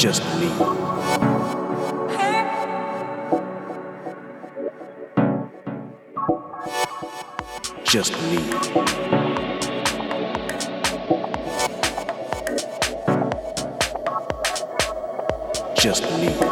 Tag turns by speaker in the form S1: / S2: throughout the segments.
S1: Just me. Just me. Just me.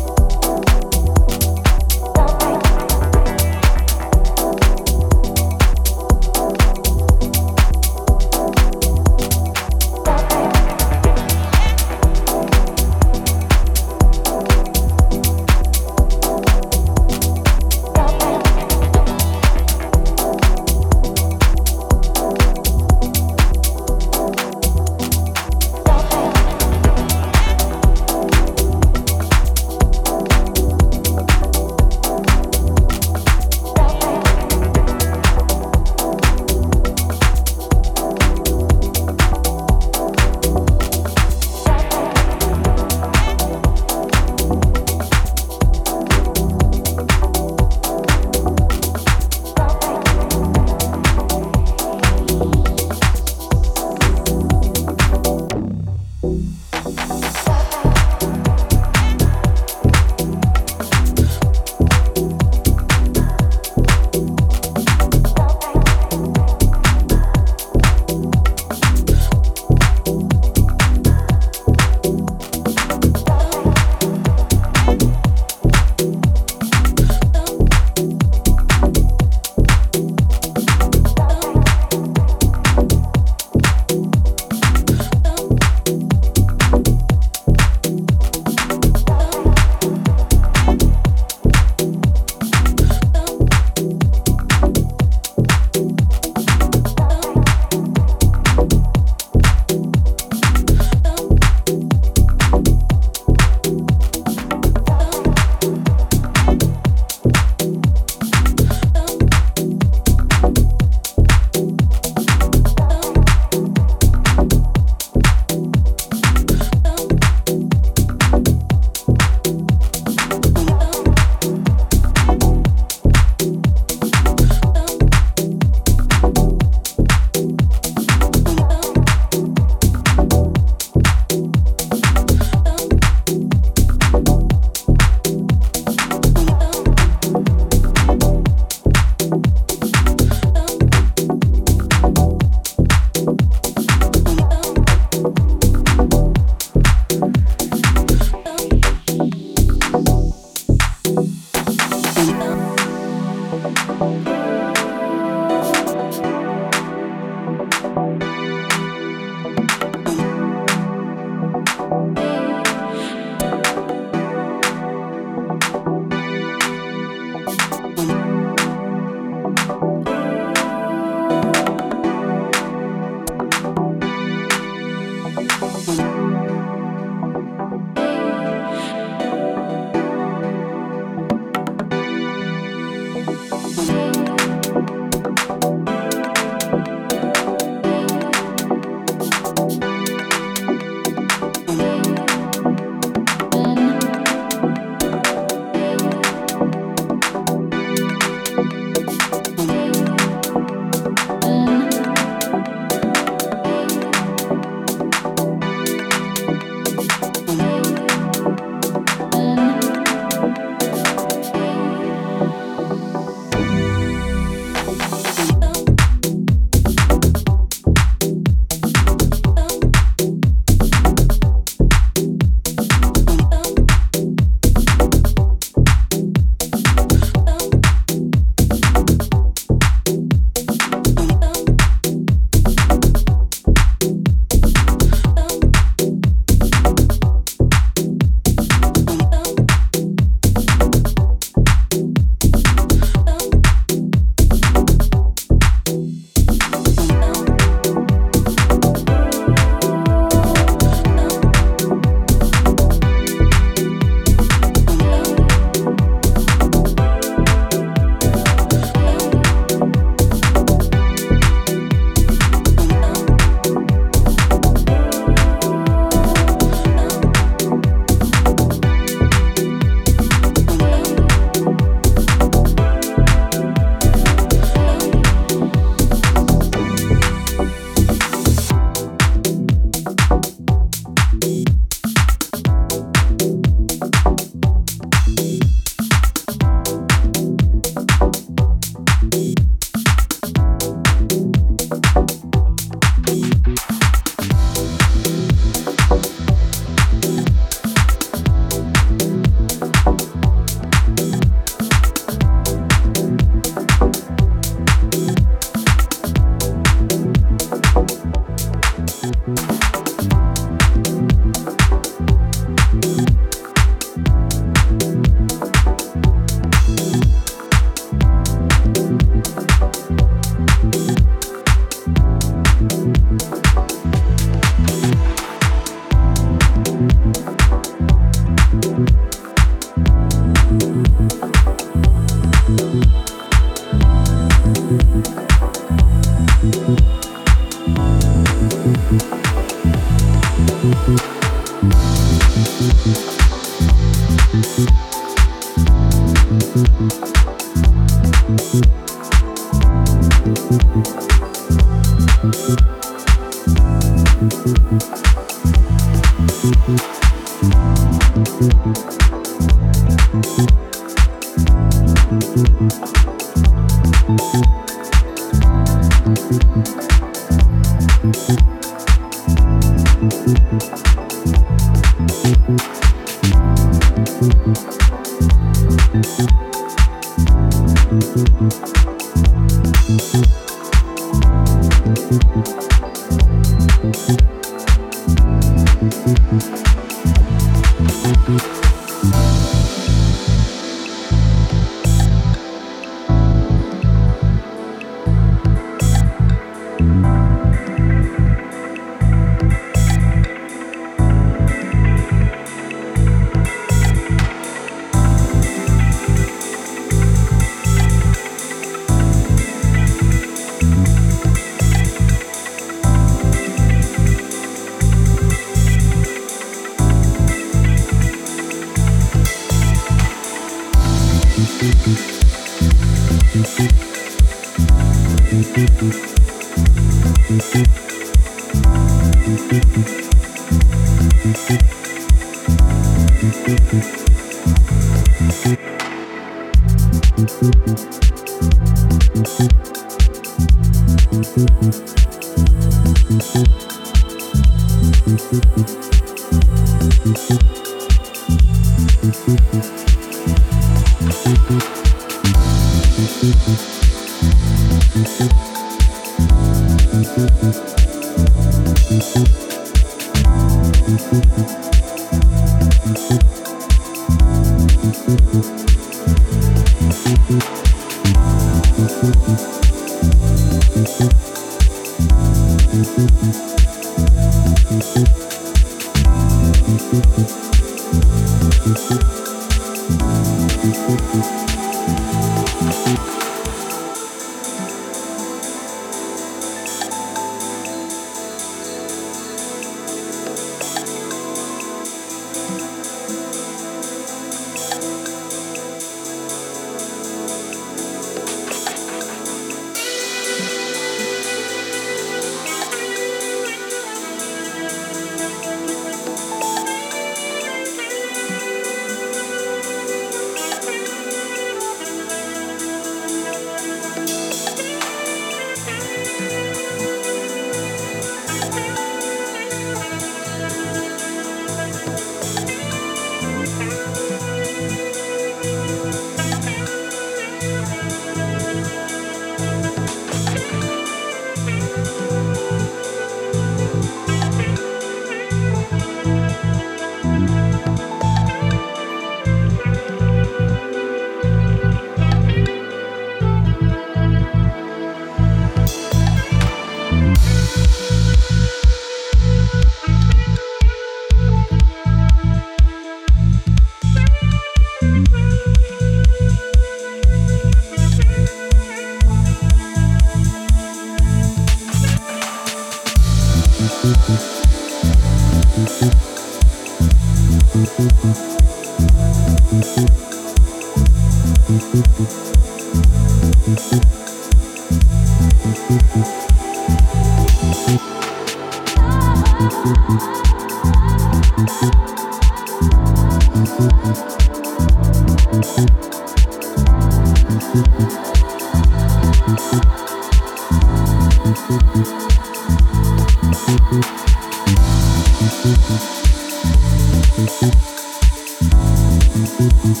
S2: Thank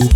S2: you.